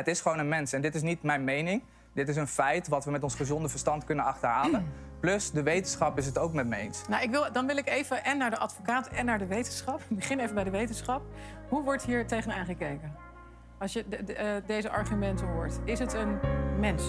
Het is gewoon een mens. En dit is niet mijn mening. Dit is een feit wat we met ons gezonde verstand kunnen achterhalen. Plus, de wetenschap is het ook met me eens. Nou, ik wil, dan wil ik even en naar de advocaat en naar de wetenschap. Ik begin even bij de wetenschap. Hoe wordt hier tegenaan gekeken? Als je eh, deze argumenten hoort. Is het een mens?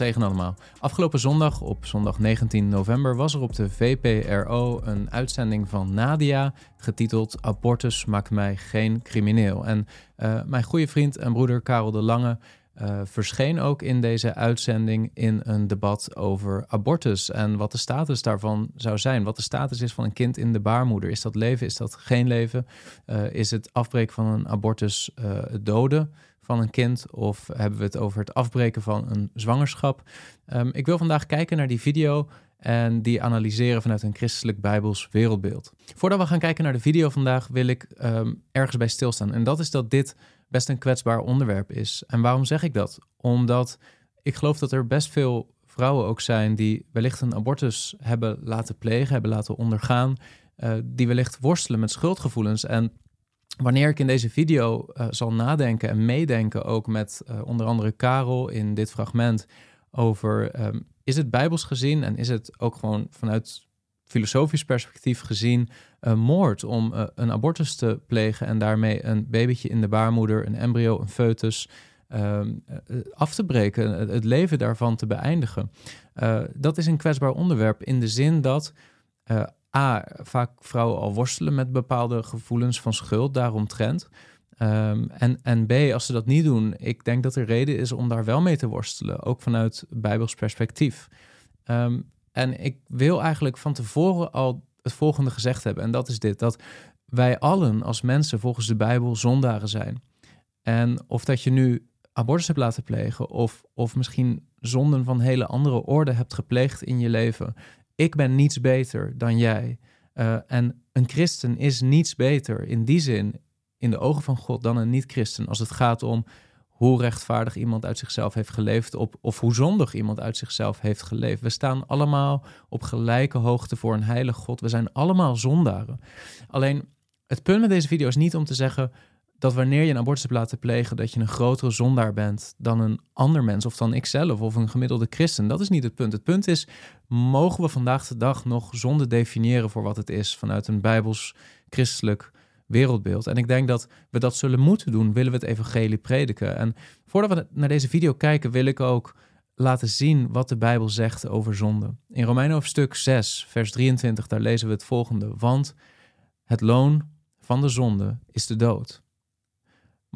Allemaal. Afgelopen zondag, op zondag 19 november, was er op de VPRO een uitzending van Nadia getiteld Abortus maakt mij geen crimineel. En eh, mijn goede vriend en broeder Karel de Lange eh, verscheen ook in deze uitzending in een debat over abortus en wat de status daarvan zou zijn. Wat de status is van een kind in de baarmoeder. Is dat leven? Is dat geen leven? Eh, is het afbreken van een abortus het doden? Van een kind of hebben we het over het afbreken van een zwangerschap? Ehm, ik wil vandaag kijken naar die video en die analyseren vanuit een christelijk bijbels wereldbeeld. Voordat we gaan kijken naar de video vandaag wil ik ehm, ergens bij stilstaan en dat is dat dit best een kwetsbaar onderwerp is. En waarom zeg ik dat? Omdat ik geloof dat er best veel vrouwen ook zijn die wellicht een abortus hebben laten plegen, hebben laten ondergaan, eh, die wellicht worstelen met schuldgevoelens en wanneer ik in deze video eh, zal nadenken en meedenken, ook met eh, onder andere Karel in dit fragment, over ehm, is het bijbels gezien en is het ook gewoon vanuit filosofisch perspectief gezien uh, moord om een abortus te plegen en daarmee een babytje in de baarmoeder, een embryo, een foetus uh, af te breken, het, leven daarvan te beëindigen. Dat is een kwetsbaar onderwerp in de zin dat A, vaak vrouwen al worstelen met bepaalde gevoelens van schuld daaromtrent. Um, en, en B, als ze dat niet doen, ik denk dat er reden is om daar wel mee te worstelen, ook vanuit Bijbels perspectief. Um, en ik wil eigenlijk van tevoren al het volgende gezegd hebben, en dat is dit: dat wij allen als mensen volgens de Bijbel zondaren zijn. En of dat je nu abortus hebt laten plegen, of, of misschien zonden van hele andere orde hebt gepleegd in je leven, ik ben niets beter dan jij. Uh, en een christen is niets beter in die zin in de ogen van God dan een niet-christen als het gaat om hoe rechtvaardig iemand uit zichzelf heeft geleefd op, of hoe zondig iemand uit zichzelf heeft geleefd. We staan allemaal op gelijke hoogte voor een heilig God. We zijn allemaal zondaren. Alleen het punt met deze video is niet om te zeggen dat wanneer je een abortus hebt laten plegen, dat je een grotere zondaar bent dan een ander mens of dan ikzelf of een gemiddelde christen. Dat is niet het punt. Het punt is, mogen we vandaag de dag nog zonde definiëren voor wat het is vanuit een bijbels-christelijk wereldbeeld? En ik denk dat we dat zullen moeten doen, willen we het evangelie prediken. En voordat we naar deze video kijken, wil ik ook laten zien wat de Bijbel zegt over zonde. In Romeinen hoofdstuk 6, vers 23, daar lezen we het volgende. Want het loon van de zonde is de dood.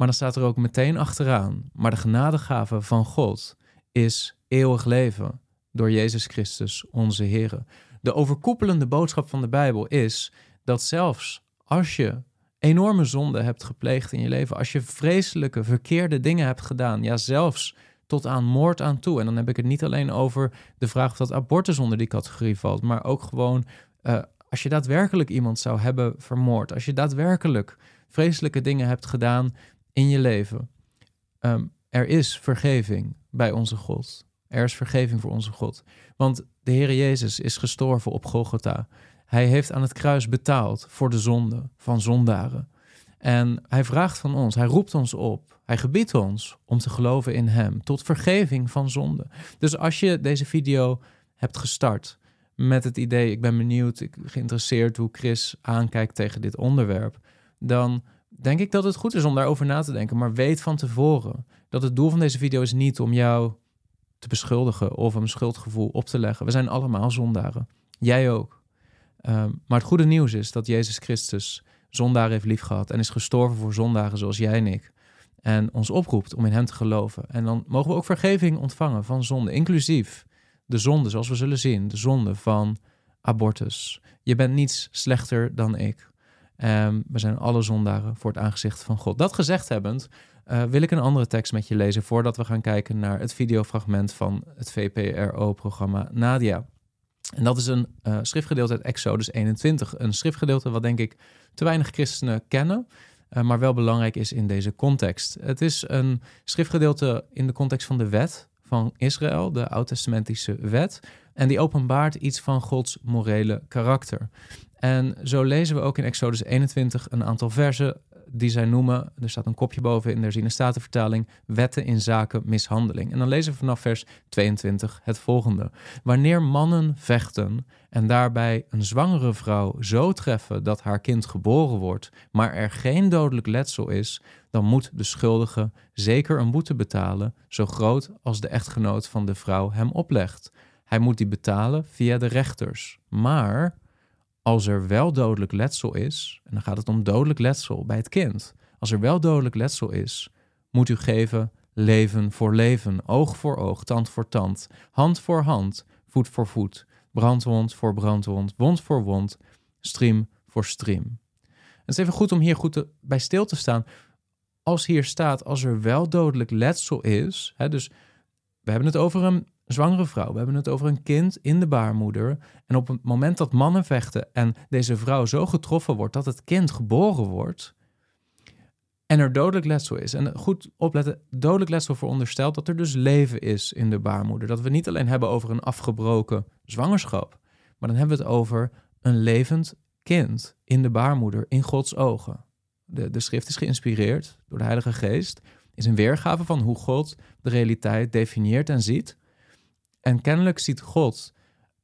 Maar dan staat er ook meteen achteraan, maar de genadegave van God is eeuwig leven door Jezus Christus, onze Heer. De overkoepelende boodschap van de Bijbel is dat zelfs als je enorme zonde hebt gepleegd in je leven, als je vreselijke, verkeerde dingen hebt gedaan, ja zelfs tot aan moord aan toe. En dan heb ik het niet alleen over de vraag of dat abortus onder die categorie valt, maar ook gewoon uh, als je daadwerkelijk iemand zou hebben vermoord, als je daadwerkelijk vreselijke dingen hebt gedaan in je leven. Um, er is vergeving bij onze God. Er is vergeving voor onze God. Want de Heer Jezus is gestorven op Golgotha. Hij heeft aan het kruis betaald voor de zonde van zondaren. En hij vraagt van ons, hij roept ons op, hij gebiedt ons om te geloven in hem tot vergeving van zonde. Dus als je deze video hebt gestart met het idee, ik ben benieuwd, ik geïnteresseerd hoe Chris aankijkt tegen dit onderwerp, dan denk ik dat het goed is om daarover na te denken. Maar weet van tevoren dat het doel van deze video is niet om jou te beschuldigen of een schuldgevoel op te leggen. We zijn allemaal zondaren. Jij ook. Um, maar het goede nieuws is dat Jezus Christus zondaren heeft liefgehad en is gestorven voor zondaren zoals jij en ik. En ons oproept om in hem te geloven. En dan mogen we ook vergeving ontvangen van zonde, inclusief de zonde, zoals we zullen zien, de zonde van abortus. Je bent niets slechter dan ik. Um, we zijn alle zondaren voor het aangezicht van God. Dat gezegd hebbend, uh, wil ik een andere tekst met je lezen voordat we gaan kijken naar het videofragment van het VPRO-programma Nadia. En dat is een uh, schriftgedeelte uit Exodus 21. Een schriftgedeelte wat denk ik te weinig christenen kennen, uh, maar wel belangrijk is in deze context. Het is een schriftgedeelte in de context van de wet van Israël, de oud-testamentische wet. En die openbaart iets van Gods morele karakter. En zo lezen we ook in Exodus 21 een aantal versen die zij noemen, er staat een kopje boven in de Ziene Statenvertaling, wetten in zaken mishandeling. En dan lezen we vanaf vers 22 het volgende. Wanneer mannen vechten en daarbij een zwangere vrouw zo treffen dat haar kind geboren wordt, maar er geen dodelijk letsel is, dan moet de schuldige zeker een boete betalen, zo groot als de echtgenoot van de vrouw hem oplegt. Hij moet die betalen via de rechters. Maar als er wel dodelijk letsel is, en dan gaat het om dodelijk letsel bij het kind. Als er wel dodelijk letsel is, moet u geven leven voor leven, oog voor oog, tand voor tand, hand voor hand, voet voor voet, brandwond voor brandwond, wond voor wond, stream voor stream. Het is even goed om hier goed bij stil te staan. Als hier staat, als er wel dodelijk letsel is, hè, dus we hebben het over een zwangere vrouw. We hebben het over een kind in de baarmoeder. En op het moment dat mannen vechten en deze vrouw zo getroffen wordt dat het kind geboren wordt. En er dodelijk letsel is. En goed opletten, dodelijk letsel veronderstelt dat er dus leven is in de baarmoeder. Dat we niet alleen hebben over een afgebroken zwangerschap, maar dan hebben we het over een levend kind in de baarmoeder in Gods ogen. De, de schrift is geïnspireerd door de Heilige Geest, is een weergave van hoe God de realiteit definieert en ziet. En kennelijk ziet God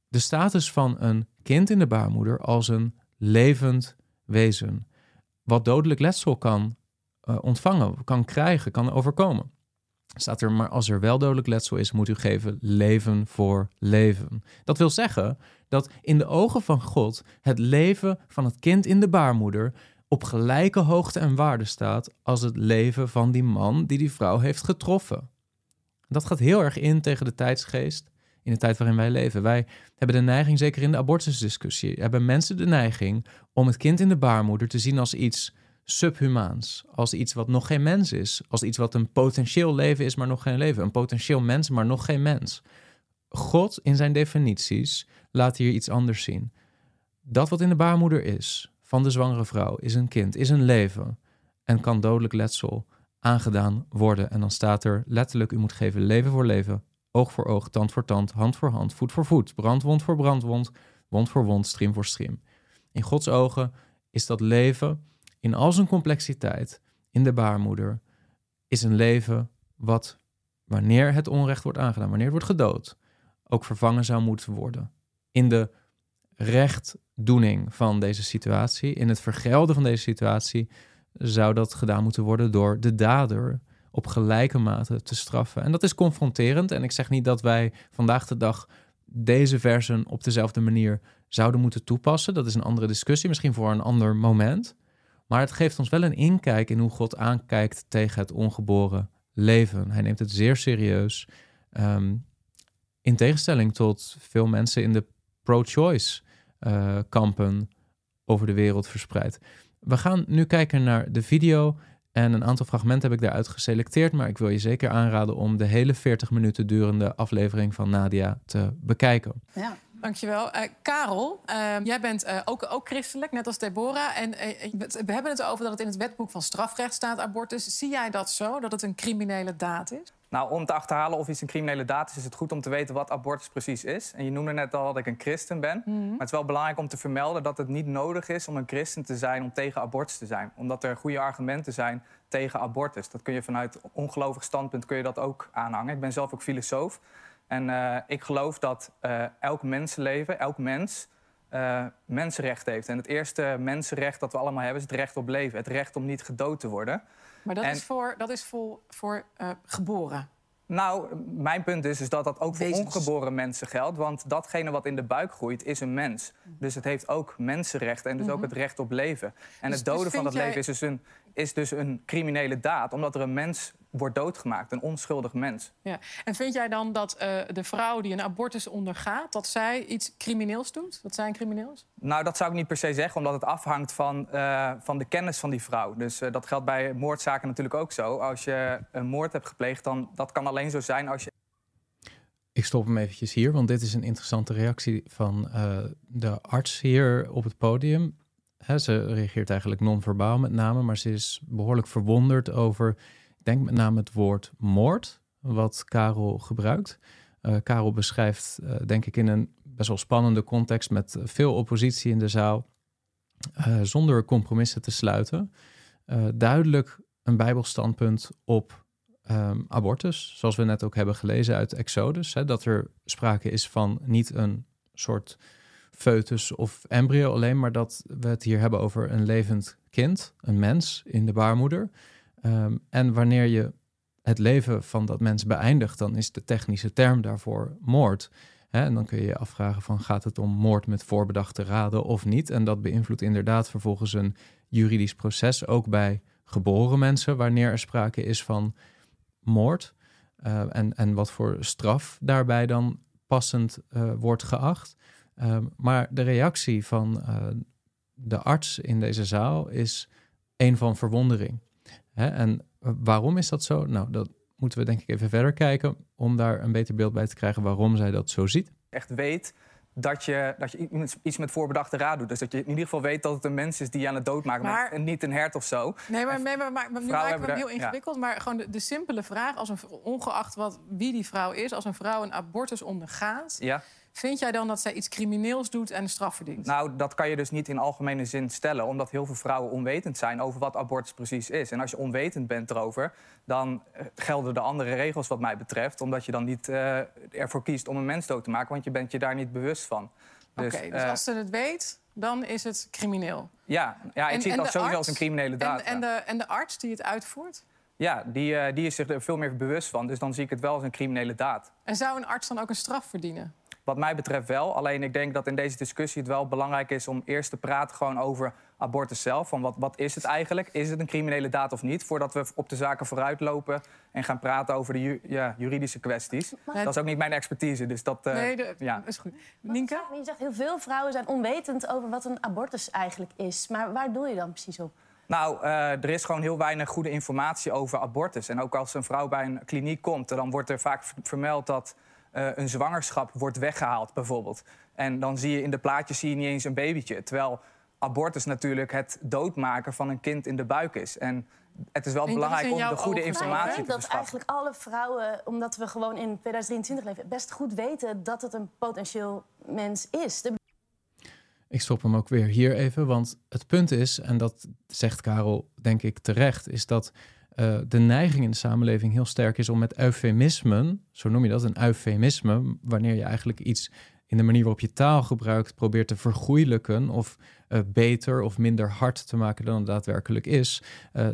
de status van een kind in de baarmoeder als een levend wezen. Wat dodelijk letsel kan uh, ontvangen, kan krijgen, kan overkomen. Staat er maar als er wel dodelijk letsel is, moet u geven leven voor leven. Dat wil zeggen dat in de ogen van God het leven van het kind in de baarmoeder op gelijke hoogte en waarde staat als het leven van die man die die vrouw heeft getroffen. Dat gaat heel erg in tegen de tijdsgeest in de tijd waarin wij leven. Wij hebben de neiging, zeker in de abortusdiscussie, hebben mensen de neiging om het kind in de baarmoeder te zien als iets subhumaans, als iets wat nog geen mens is, als iets wat een potentieel leven is, maar nog geen leven, een potentieel mens, maar nog geen mens. God in zijn definities laat hier iets anders zien. Dat wat in de baarmoeder is, van de zwangere vrouw, is een kind, is een leven en kan dodelijk letsel aangedaan worden. En dan staat er letterlijk: u moet geven leven voor leven, oog voor oog, tand voor tand, hand voor hand, voet voor voet, brandwond voor brandwond, wond voor wond, stream voor stream. In Gods ogen is dat leven in al zijn complexiteit in de baarmoeder, is een leven wat, wanneer het onrecht wordt aangedaan, wanneer het wordt gedood, ook vervangen zou moeten worden. In de rechtdoening van deze situatie, in het vergelden van deze situatie, zou dat gedaan moeten worden door de dader op gelijke mate te straffen. En dat is confronterend. En ik zeg niet dat wij vandaag de dag deze versen op dezelfde manier zouden moeten toepassen. Dat is een andere discussie, misschien voor een ander moment. Maar het geeft ons wel een inkijk in hoe God aankijkt tegen het ongeboren leven. Hij neemt het zeer serieus. Ehm, in tegenstelling tot veel mensen in de pro-choice uh, kampen over de wereld verspreid. We gaan nu kijken naar de video en een aantal fragmenten heb ik daaruit geselecteerd, maar ik wil je zeker aanraden om de hele 40 minuten durende aflevering van Nadia te bekijken. Ja. Dankjewel. Uh, Karel, uh, jij bent uh, ook, ook christelijk, net als Deborah. En we hebben het over dat het in het wetboek van strafrecht staat, abortus. Zie jij dat zo, dat het een criminele daad is? Nou, om te achterhalen of iets een criminele daad is, is het goed om te weten wat abortus precies is. En je noemde net al dat ik een christen ben. Mhm. Maar het is wel belangrijk om te vermelden dat het niet nodig is om een christen te zijn om tegen abortus te zijn. Omdat er goede argumenten zijn tegen abortus. Dat kun je vanuit ongelovig standpunt kun je dat ook aanhangen. Ik ben zelf ook filosoof. En uh, ik geloof dat uh, elk mensenleven, elk mens, uh, mensenrecht heeft. En het eerste mensenrecht dat we allemaal hebben is het recht op leven. Het recht om niet gedood te worden. Maar dat is voor, dat is voor, voor geboren. Nou, mijn punt is, is dat dat ook voor ongeboren mensen geldt. Want datgene wat in de buik groeit, is een mens. Dus het heeft ook mensenrechten en dus ook mhm. het recht op leven. En dus, het doden dus van dat leven is dus, een, is dus een criminele daad... omdat er een mens wordt doodgemaakt, een onschuldig mens. Ja. En vind jij dan dat uh, de vrouw die een abortus ondergaat... dat zij iets crimineels doet? Dat zij een crimineel is? Nou, dat zou ik niet per se zeggen, omdat het afhangt van, uh, van de kennis van die vrouw. Dus uh, dat geldt bij moordzaken natuurlijk ook zo. Als je een moord hebt gepleegd, dan dat kan alleen zo zijn als je... Ik stop hem eventjes hier, want dit is een interessante reactie van de arts hier op het podium. Ze reageert eigenlijk non-verbaal met name, maar ze is behoorlijk verwonderd over denk met name het woord moord, wat Karel gebruikt. Uh, Karel beschrijft, uh, denk ik, in een best wel spannende context met veel oppositie in de zaal. uh, zonder compromissen te sluiten, duidelijk een Bijbelstandpunt op um, abortus. Zoals we net ook hebben gelezen uit Exodus. Hè, dat er sprake is van niet een soort foetus of embryo alleen, maar dat we het hier hebben over een levend kind, een mens in de baarmoeder. Um, en wanneer je het leven van dat mens beëindigt, dan is de technische term daarvoor moord. En dan kun je je afvragen van gaat het om moord met voorbedachte raden of niet? En dat beïnvloedt inderdaad vervolgens een juridisch proces, ook bij geboren mensen, wanneer er sprake is van moord. Uh, en, en wat voor straf daarbij dan passend uh, wordt geacht. Uh, maar de reactie van de arts in deze zaal is een van verwondering. Hè? En waarom is dat zo? Nou, dat moeten we denk ik even verder kijken om daar een beter beeld bij te krijgen waarom zij dat zo ziet. Echt weet dat je, dat je iets met voorbedachte raad doet. Dus dat je in ieder geval weet dat het een mens is die je aan het doodmaken maar, en niet een hert of zo. Nee, maar, nee, maar, maar, maar nu maak ik het heel ingewikkeld. Maar gewoon de, de, simpele vraag, als een, ongeacht wat, wie die vrouw is... als een vrouw een abortus ondergaat... Ja. Vind jij dan dat zij iets crimineels doet en straf verdient? Nou, dat kan je dus niet in algemene zin stellen, omdat heel veel vrouwen onwetend zijn over wat abortus precies is. En als je onwetend bent erover, dan eh, gelden de andere regels wat mij betreft, omdat je dan niet uh, ervoor kiest om een mens dood te maken, want je bent je daar niet bewust van. Dus, Oké, dus uh, als ze het weet, dan is het crimineel. Ja, ja ik en, zie het als sowieso als een criminele daad. En, en, de, en de arts die het uitvoert? Ja, die, die is zich er veel meer bewust van. Dus dan zie ik het wel als een criminele daad. En zou een arts dan ook een straf verdienen? Wat mij betreft wel. Alleen ik denk dat in deze discussie het wel belangrijk is om eerst te praten gewoon over abortus zelf. Van wat, wat is het eigenlijk? Is het een criminele daad of niet? Voordat we op de zaken vooruitlopen en gaan praten over de ja, juridische kwesties. Dat is ook niet mijn expertise. Dus dat, uh, nee, de, ja. is goed. Nienke? Je zegt heel veel vrouwen zijn onwetend over wat een abortus eigenlijk is. Maar waar doe je dan precies op? Nou, uh, er is gewoon heel weinig goede informatie over abortus. En ook als een vrouw bij een kliniek komt, dan wordt er vaak vermeld dat uh, een zwangerschap wordt weggehaald, bijvoorbeeld. En dan zie je in de plaatjes zie je niet eens een babytje. Terwijl abortus natuurlijk het doodmaken van een kind in de buik is. En het is wel belangrijk om de goede informatie te verschaffen. dat eigenlijk alle vrouwen, omdat we gewoon in 2023 leven... best goed weten dat het een potentieel mens is. Ik stop hem ook weer hier even, want het punt is... en dat zegt Karel denk ik terecht... is dat uh, de neiging in de samenleving heel sterk is om met eufemismen, zo noem je dat, een eufemisme, wanneer je eigenlijk iets in de manier waarop je taal gebruikt probeert te vergoeilijken of uh, beter of minder hard te maken dan het daadwerkelijk is, uh,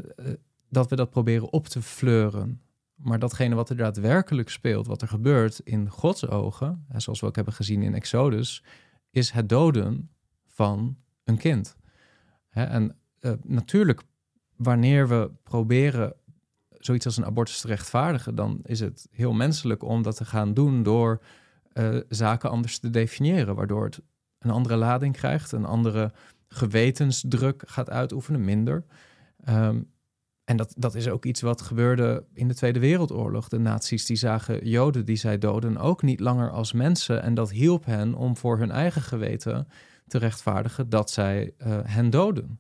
dat we dat proberen op te fleuren. Maar datgene wat er daadwerkelijk speelt, wat er gebeurt in Gods ogen, zoals we ook hebben gezien in Exodus, is het doden van een kind. Hè, en natuurlijk wanneer we proberen zoiets als een abortus te rechtvaardigen, dan is het heel menselijk om dat te gaan doen door uh, zaken anders te definiëren, waardoor het een andere lading krijgt, een andere gewetensdruk gaat uitoefenen, minder. Um, en dat, dat is ook iets wat gebeurde in de Tweede Wereldoorlog. De nazi's die zagen Joden die zij doden ook niet langer als mensen. En dat hielp hen om voor hun eigen geweten te rechtvaardigen dat zij uh, hen doden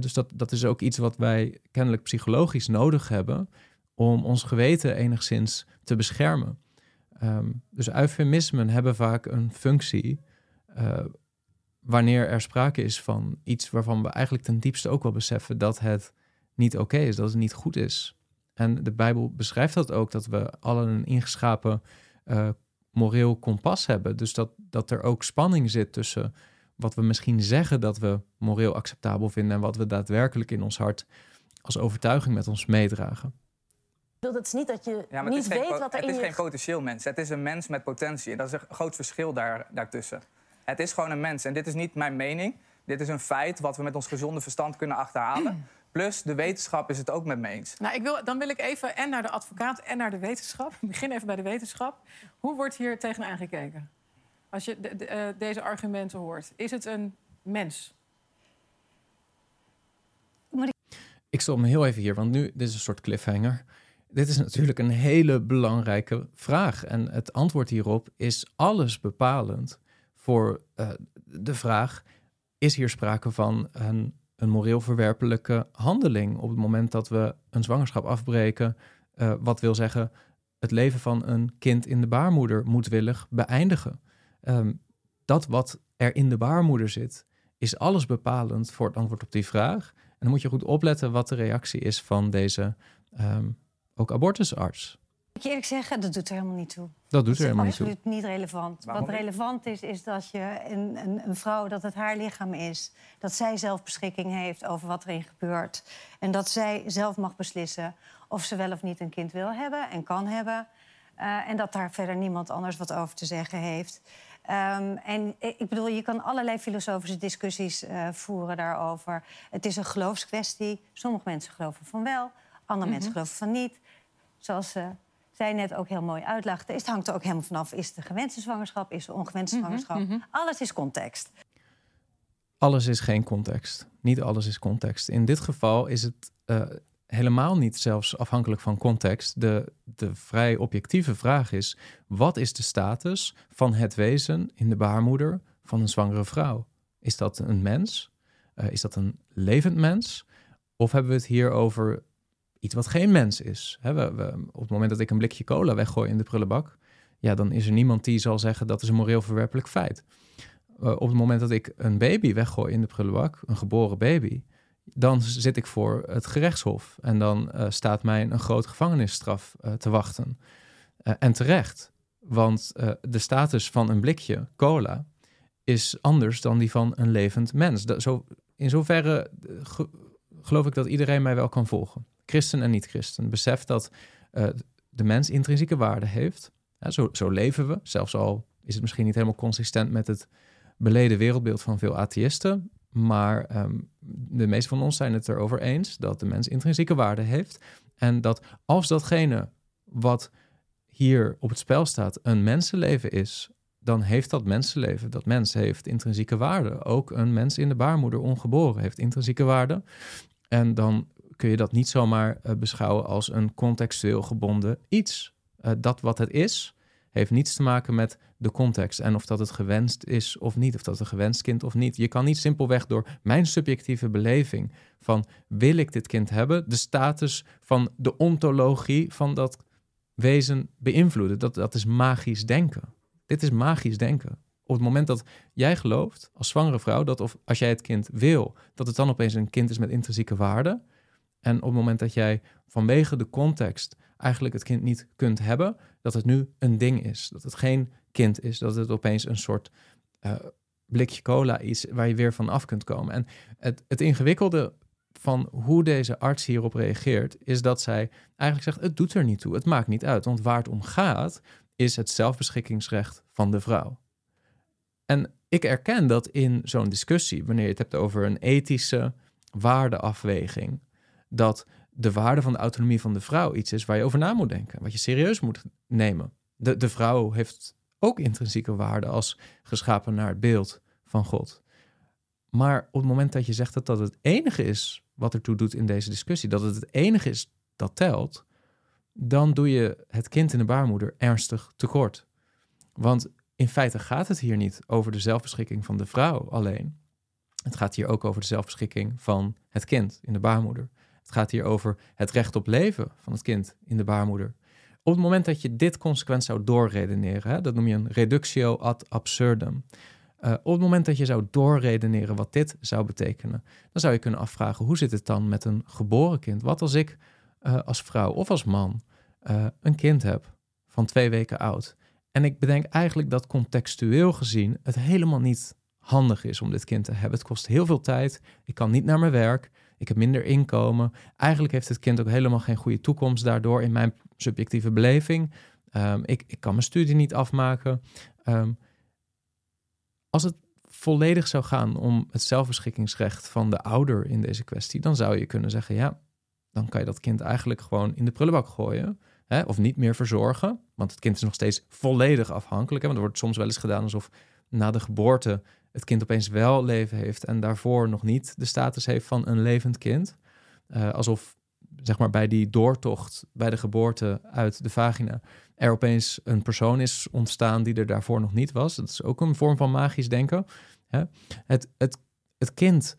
dus dat, dat is ook iets wat wij kennelijk psychologisch nodig hebben om ons geweten enigszins te beschermen. Um, dus eufemismen hebben vaak een functie uh, wanneer er sprake is van iets waarvan we eigenlijk ten diepste ook wel beseffen dat het niet oké is, dat het niet goed is. En de Bijbel beschrijft dat ook, dat we allen een ingeschapen uh, moreel kompas hebben. Dus dat, dat er ook spanning zit tussen wat we misschien zeggen dat we moreel acceptabel vinden en wat we daadwerkelijk in ons hart als overtuiging met ons meedragen. Het is niet dat je niet weet wat er Het is geen potentieel mens. Het is een mens met potentie. En dat is een groot verschil daar, daartussen. Het is gewoon een mens. En dit is niet mijn mening. Dit is een feit wat we met ons gezonde verstand kunnen achterhalen. Plus, de wetenschap is het ook met me eens. Nou, ik wil, dan wil ik even en naar de advocaat en naar de wetenschap. Ik begin even bij de wetenschap. Hoe wordt hier tegen aangekeken? Als je de, uh, deze argumenten hoort, is het een mens? Ik stop me heel even hier, want nu dit is een soort cliffhanger. Dit is natuurlijk een hele belangrijke vraag. En het antwoord hierop is alles bepalend voor uh, de vraag: is hier sprake van een, een moreel verwerpelijke handeling op het moment dat we een zwangerschap afbreken? Uh, wat wil zeggen, het leven van een kind in de baarmoeder moedwillig beëindigen. Um, dat wat er in de baarmoeder zit, is alles bepalend voor het antwoord op die vraag? En dan moet je goed opletten wat de reactie is van deze ehm, ook abortusarts. Moet je eerlijk zeggen, dat doet er helemaal niet toe. Dat doet er helemaal niet toe. Dat is absoluut niet relevant. Waarom Wat relevant is, is dat je een, een, een vrouw, dat het haar lichaam is. Dat zij zelf beschikking heeft over wat erin gebeurt. En dat zij zelf mag beslissen of ze wel of niet een kind wil hebben en kan hebben. Eh, en dat daar verder niemand anders wat over te zeggen heeft. Ehm, en ik bedoel, je kan allerlei filosofische discussies eh, voeren daarover. Het is een geloofskwestie. Sommige mensen geloven van wel, andere mensen geloven van niet. Zoals eh, zij net ook heel mooi uitlegde, het hangt er ook helemaal vanaf: is het een gewenste zwangerschap, is het een ongewenste zwangerschap? Alles is context. alles is geen context. Niet alles is context. In dit geval is het eh, helemaal niet zelfs afhankelijk van context. De, de vrij objectieve vraag is: wat is de status van het wezen in de baarmoeder van een zwangere vrouw? Is dat een mens? Eh, is dat een levend mens? Of hebben we het hier over iets wat geen mens is? We- op het moment dat ik een blikje cola weggooi in de prullenbak, ja, dan is er niemand die zal zeggen dat is een moreel verwerpelijk feit. Eh, op het moment dat ik een baby weggooi in de prullenbak, een geboren baby, dan zit ik voor het gerechtshof. En dan eh, staat mij een grote gevangenisstraf eh, te wachten. Eh, en terecht, want de status van een blikje cola is anders dan die van een levend mens. Zo, in zoverre ge- geloof ik dat iedereen mij wel kan volgen. Christen en niet-christen. Besef dat de mens intrinsieke waarde heeft. Zo, zo leven we, zelfs al is het misschien niet helemaal consistent met het beleden wereldbeeld van veel atheïsten. Maar ehm, de meeste van ons zijn het erover eens dat de mens intrinsieke waarde heeft. En dat als datgene wat hier op het spel staat een mensenleven is, dan heeft dat mensenleven, dat mens heeft intrinsieke waarde. Ook een mens in de baarmoeder ongeboren heeft intrinsieke waarde. En dan kun je dat niet zomaar eh, beschouwen als een contextueel gebonden iets. Eh, dat wat het is, heeft niets te maken met de context en of dat het gewenst is of niet, of dat een gewenst kind of niet. Je kan niet simpelweg door mijn subjectieve beleving van wil ik dit kind hebben, de status van de ontologie van dat wezen beïnvloeden. Dat, dat is magisch denken. Dit is magisch denken. Op het moment dat jij gelooft als zwangere vrouw dat of als jij het kind wil, dat het dan opeens een kind is met intrinsieke waarde. En op het moment dat jij vanwege de context eigenlijk het kind niet kunt hebben, dat het nu een ding is. Dat het geen kind is. Dat het opeens een soort eh, blikje cola is waar je weer van af kunt komen. En het, het ingewikkelde van hoe deze arts hierop reageert, is dat zij eigenlijk zegt: het doet er niet toe, het maakt niet uit. Want waar het om gaat, is het zelfbeschikkingsrecht van de vrouw. En ik erken dat in zo'n discussie, wanneer je het hebt over een ethische waardeafweging, dat de waarde van de autonomie van de vrouw iets is waar je over na moet denken, wat je serieus moet nemen. De, de vrouw heeft ook intrinsieke waarde als geschapen naar het beeld van God. Maar op het moment dat je zegt dat dat het enige is wat ertoe doet in deze discussie, dat het het enige is dat telt, dan doe je het kind in de baarmoeder ernstig tekort. Want in feite gaat het hier niet over de zelfbeschikking van de vrouw alleen. Het gaat hier ook over de zelfbeschikking van het kind in de baarmoeder. Het gaat hier over het recht op leven van het kind in de baarmoeder. Op het moment dat je dit consequent zou doorredeneren, hè, dat noem je een reductio ad absurdum. Uh, op het moment dat je zou doorredeneren wat dit zou betekenen, dan zou je kunnen afvragen: hoe zit het dan met een geboren kind? Wat als ik uh, als vrouw of als man uh, een kind heb van twee weken oud? En ik bedenk eigenlijk dat contextueel gezien het helemaal niet handig is om dit kind te hebben. Het kost heel veel tijd. Ik kan niet naar mijn werk. Ik heb minder inkomen. Eigenlijk heeft het kind ook helemaal geen goede toekomst daardoor in mijn subjectieve beleving. Um, ik, ik, kan mijn studie niet afmaken. Um, als het volledig zou gaan om het zelfbeschikkingsrecht van de ouder in deze kwestie, dan zou je kunnen zeggen: ja, dan kan je dat kind eigenlijk gewoon in de prullenbak gooien. Hè, of niet meer verzorgen, want het kind is nog steeds volledig afhankelijk. Hè, want er wordt soms wel eens gedaan alsof na de geboorte het kind opeens wel leven heeft en daarvoor nog niet de status heeft van een levend kind. Uh, alsof zeg maar bij die doortocht bij de geboorte uit de vagina er opeens een persoon is ontstaan die er daarvoor nog niet was. Dat is ook een vorm van magisch denken. Hè? Het, het, het kind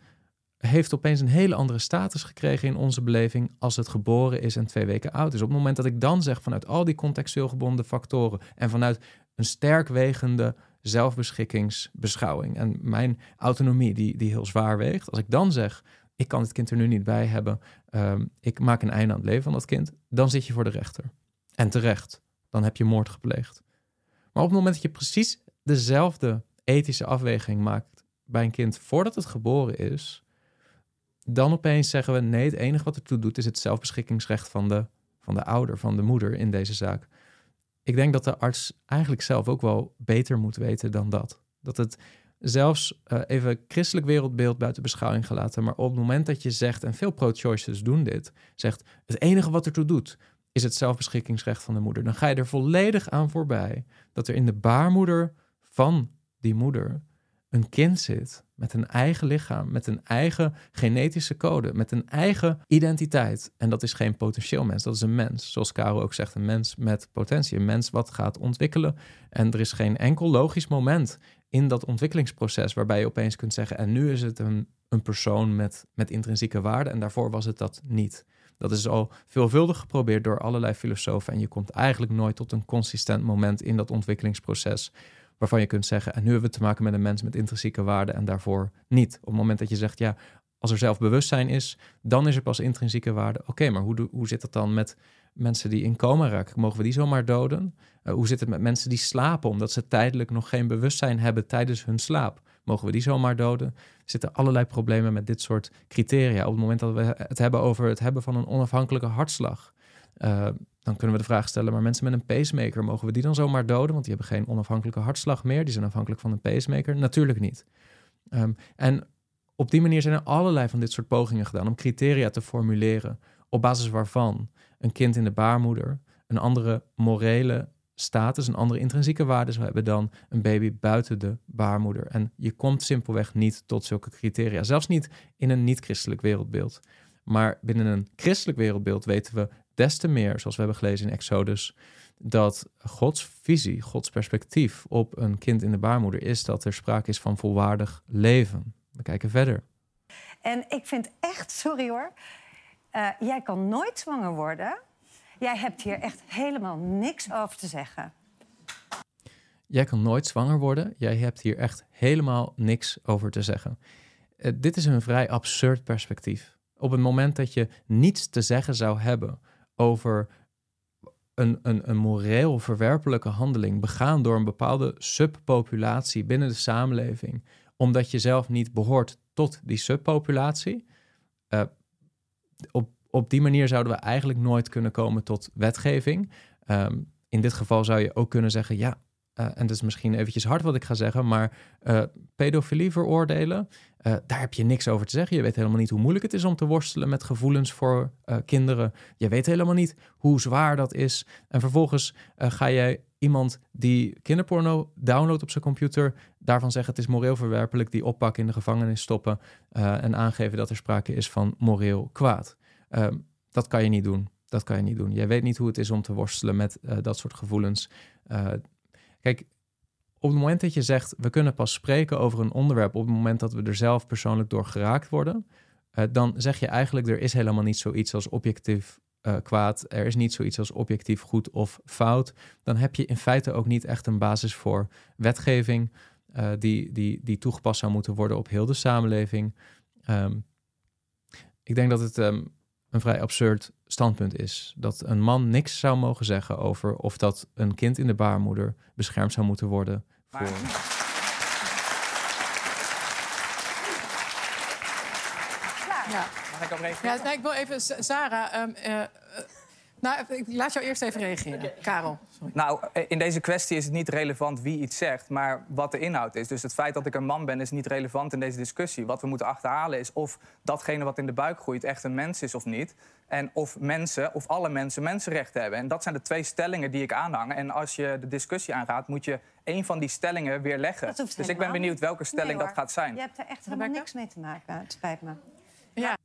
heeft opeens een hele andere status gekregen in onze beleving als het geboren is en twee weken oud is. Op het moment dat ik dan zeg vanuit al die contextueel gebonden factoren en vanuit een sterk wegende zelfbeschikkingsbeschouwing. En mijn autonomie, die, die heel zwaar weegt. Als ik dan zeg, ik kan het kind er nu niet bij hebben, ehm, ik maak een einde aan het leven van dat kind, dan zit je voor de rechter. En terecht, dan heb je moord gepleegd. Maar op het moment dat je precies dezelfde ethische afweging maakt bij een kind voordat het geboren is, dan opeens zeggen we nee, het enige wat ertoe doet is het zelfbeschikkingsrecht van de, van de ouder, van de moeder in deze zaak. Ik denk dat de arts eigenlijk zelf ook wel beter moet weten dan dat. Dat het zelfs uh, even christelijk wereldbeeld buiten beschouwing gelaten, maar op het moment dat je zegt, en veel pro-choicers doen dit, zegt het enige wat ertoe doet is het zelfbeschikkingsrecht van de moeder, dan ga je er volledig aan voorbij dat er in de baarmoeder van die moeder een kind zit met een eigen lichaam, met een eigen genetische code, met een eigen identiteit. En dat is geen potentieel mens, dat is een mens. Zoals Caro ook zegt, een mens met potentie, een mens wat gaat ontwikkelen. En er is geen enkel logisch moment in dat ontwikkelingsproces waarbij je opeens kunt zeggen, en nu is het een, een persoon met, met intrinsieke waarde en daarvoor was het dat niet. Dat is al veelvuldig geprobeerd door allerlei filosofen en je komt eigenlijk nooit tot een consistent moment in dat ontwikkelingsproces waarvan je kunt zeggen, en nu hebben we te maken met een mens met intrinsieke waarde en daarvoor niet. Op het moment dat je zegt, ja, als er zelfbewustzijn is, dan is er pas intrinsieke waarde. Oké, maar hoe, hoe zit het dan met mensen die in coma raken? Mogen we die zomaar doden? Uh, hoe zit het met mensen die slapen omdat ze tijdelijk nog geen bewustzijn hebben tijdens hun slaap? Mogen we die zomaar doden? Er zitten allerlei problemen met dit soort criteria. Op het moment dat we het hebben over het hebben van een onafhankelijke hartslag. Uh, dan kunnen we de vraag stellen, maar mensen met een pacemaker, mogen we die dan zomaar doden? Want die hebben geen onafhankelijke hartslag meer. Die zijn afhankelijk van een pacemaker. Natuurlijk niet. Um, en op die manier zijn er allerlei van dit soort pogingen gedaan om criteria te formuleren. Op basis waarvan een kind in de baarmoeder een andere morele status, een andere intrinsieke waarde zou hebben dan een baby buiten de baarmoeder. En je komt simpelweg niet tot zulke criteria. Zelfs niet in een niet-christelijk wereldbeeld. Maar binnen een christelijk wereldbeeld weten we des te meer, zoals we hebben gelezen in Exodus, dat Gods visie, Gods perspectief op een kind in de baarmoeder is dat er sprake is van volwaardig leven. We kijken verder. En ik vind echt, sorry hoor, uh, jij kan nooit zwanger worden. Jij hebt hier echt helemaal niks over te zeggen. Jij kan nooit zwanger worden. Jij hebt hier echt helemaal niks over te zeggen. Uh, dit is een vrij absurd perspectief. Op het moment dat je niets te zeggen zou hebben over een, een, een moreel verwerpelijke handeling begaan door een bepaalde subpopulatie binnen de samenleving, omdat je zelf niet behoort tot die subpopulatie. Uh, op, op die manier zouden we eigenlijk nooit kunnen komen tot wetgeving. Um, in dit geval zou je ook kunnen zeggen, ja, uh, en dat is misschien eventjes hard wat ik ga zeggen, maar uh, pedofilie veroordelen, uh, daar heb je niks over te zeggen. Je weet helemaal niet hoe moeilijk het is om te worstelen met gevoelens voor kinderen. Je weet helemaal niet hoe zwaar dat is. En vervolgens ga jij iemand die kinderporno downloadt op zijn computer, daarvan zeggen het is moreel verwerpelijk, die oppakken in de gevangenis stoppen en aangeven dat er sprake is van moreel kwaad. Dat kan je niet doen. Dat kan je niet doen. Jij weet niet hoe het is om te worstelen met dat soort gevoelens. Kijk, op het moment dat je zegt, we kunnen pas spreken over een onderwerp op het moment dat we er zelf persoonlijk door geraakt worden, uh, dan zeg je eigenlijk, er is helemaal niet zoiets als objectief uh, kwaad, er is niet zoiets als objectief goed of fout. Dan heb je in feite ook niet echt een basis voor wetgeving uh, die, die, die toegepast zou moeten worden op heel de samenleving. Um, ik denk dat het um, een vrij absurd standpunt is. Dat een man niks zou mogen zeggen over of dat een kind in de baarmoeder beschermd zou moeten worden voor. Ja. Mag ik op reageren? Ja, ik wil even, Sarah. Um, uh, nou, ik laat jou eerst even reageren. Karel. Sorry. Nou, in deze kwestie is het niet relevant wie iets zegt, maar wat de inhoud is. Dus het feit dat ik een man ben is niet relevant in deze discussie. Wat we moeten achterhalen is of datgene wat in de buik groeit echt een mens is of niet. En of mensen, of alle mensen, mensenrechten hebben. En dat zijn de twee stellingen die ik aanhang. En als je de discussie aangaat, moet je een van die stellingen weer leggen. Dus ik ben benieuwd welke stelling dat gaat zijn. Je hebt er echt helemaal niks mee te maken. Het spijt me. Ja.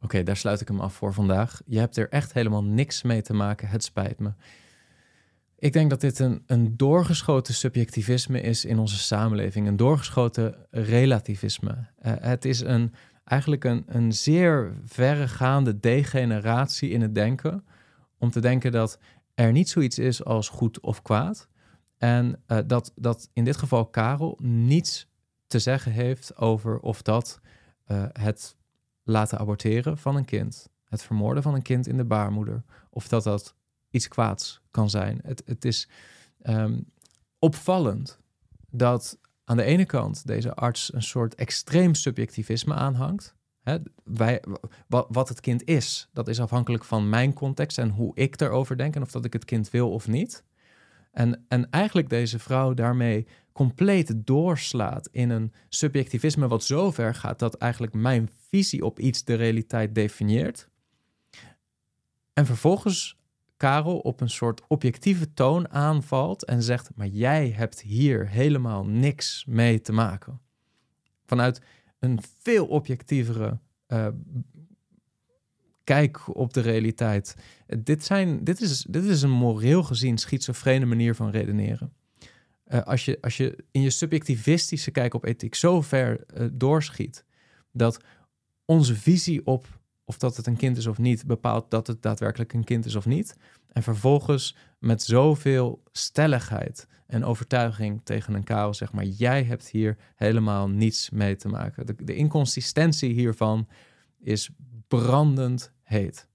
Oké, daar sluit ik hem af voor vandaag. Je hebt er echt helemaal niks mee te maken. Het spijt me. Ik denk dat dit een, een doorgeschoten subjectivisme is in onze samenleving. Een doorgeschoten relativisme. Uh, het is een, eigenlijk een, een zeer verregaande degeneratie in het denken. Om te denken dat er niet zoiets is als goed of kwaad. En uh, dat, dat in dit geval Karel niets te zeggen heeft over of dat uh, het laten aborteren van een kind, het vermoorden van een kind in de baarmoeder, of dat dat iets kwaads kan zijn. Het, het is um, opvallend dat aan de ene kant deze arts een soort extreem subjectivisme aanhangt. Wij, wat het kind is, dat is afhankelijk van mijn context en hoe ik erover denk en of dat ik het kind wil of niet. En, en eigenlijk deze vrouw daarmee compleet doorslaat in een subjectivisme wat zo ver gaat dat eigenlijk mijn visie op iets de realiteit definieert. En vervolgens Karel op een soort objectieve toon aanvalt en zegt: Maar jij hebt hier helemaal niks mee te maken. Vanuit een veel objectievere uh, kijk op de realiteit. Dit, zijn, dit, is, dit is een moreel gezien schizofrene manier van redeneren. Uh, als, je, als je in je subjectivistische kijk op ethiek zo ver uh, doorschiet dat onze visie op of dat het een kind is of niet, bepaalt dat het daadwerkelijk een kind is of niet. En vervolgens met zoveel stelligheid en overtuiging tegen een chaos, zeg maar, jij hebt hier helemaal niets mee te maken. De inconsistentie hiervan is brandend heet.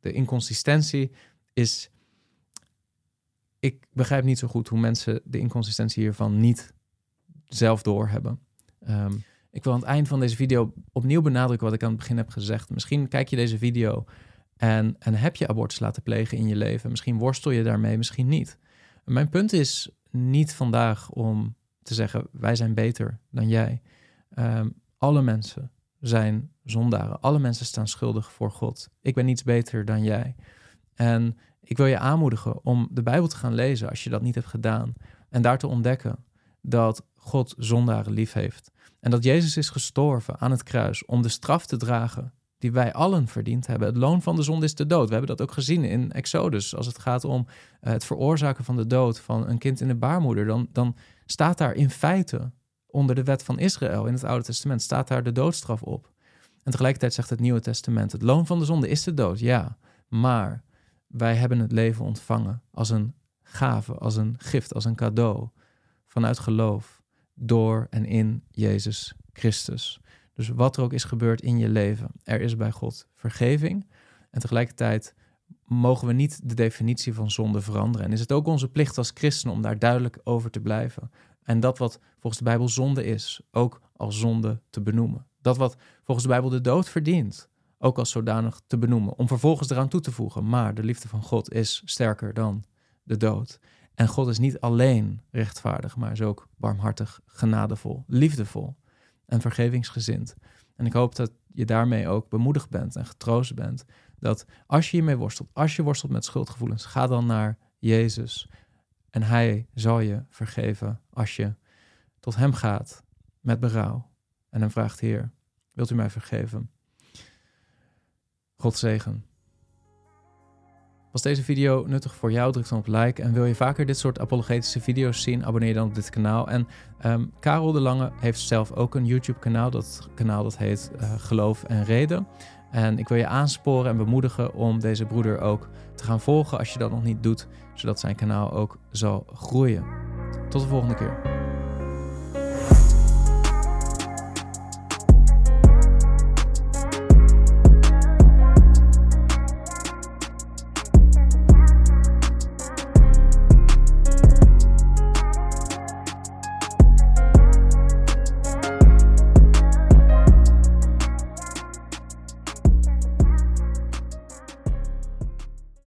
De inconsistentie is. Ik begrijp niet zo goed hoe mensen de inconsistentie hiervan niet zelf doorhebben. Um, ik wil aan het eind van deze video opnieuw benadrukken wat ik aan het begin heb gezegd. Misschien kijk je deze video en, en heb je abortus laten plegen in je leven. Misschien worstel je daarmee, misschien niet. Mijn punt is niet vandaag om te zeggen: wij zijn beter dan jij. Um, alle mensen zijn zondaren. Alle mensen staan schuldig voor God. Ik ben niets beter dan jij. En ik wil je aanmoedigen om de Bijbel te gaan lezen als je dat niet hebt gedaan. En daar te ontdekken dat God zondaren lief heeft. En dat Jezus is gestorven aan het kruis om de straf te dragen die wij allen verdiend hebben. Het loon van de zonde is de dood. We hebben dat ook gezien in Exodus. Als het gaat om eh, het veroorzaken van de dood van een kind in de baarmoeder, dan, dan staat daar in feite onder de wet van Israël in het Oude Testament staat daar de doodstraf op. En tegelijkertijd zegt het Nieuwe Testament: het loon van de zonde is de dood, ja. Maar wij hebben het leven ontvangen als een gave, als een gift, als een cadeau vanuit geloof door en in Jezus Christus. Dus wat er ook is gebeurd in je leven, er is bij God vergeving. En tegelijkertijd mogen we niet de definitie van zonde veranderen. En is het ook onze plicht als christenen om daar duidelijk over te blijven. En dat wat volgens de Bijbel zonde is, ook als zonde te benoemen. Dat wat volgens de Bijbel de dood verdient, ook als zodanig te benoemen. Om vervolgens eraan toe te voegen, maar de liefde van God is sterker dan de dood. En God is niet alleen rechtvaardig, maar is ook barmhartig, genadevol, liefdevol en vergevingsgezind. En ik hoop dat je daarmee ook bemoedigd bent en getroost bent. Dat als je hiermee worstelt, als je worstelt met schuldgevoelens, ga dan naar Jezus. En Hij zal je vergeven als je tot Hem gaat met berouw. En hem vraagt, Heer, wilt u mij vergeven? God zegen. Was deze video nuttig voor jou? Druk dan op like. En wil je vaker dit soort apologetische video's zien? Abonneer dan op dit kanaal. En um, Karel de Lange heeft zelf ook een YouTube-kanaal. Dat kanaal dat heet uh, Geloof en Reden. En ik wil je aansporen en bemoedigen om deze broeder ook te gaan volgen als je dat nog niet doet, zodat zijn kanaal ook zal groeien. Tot de volgende keer.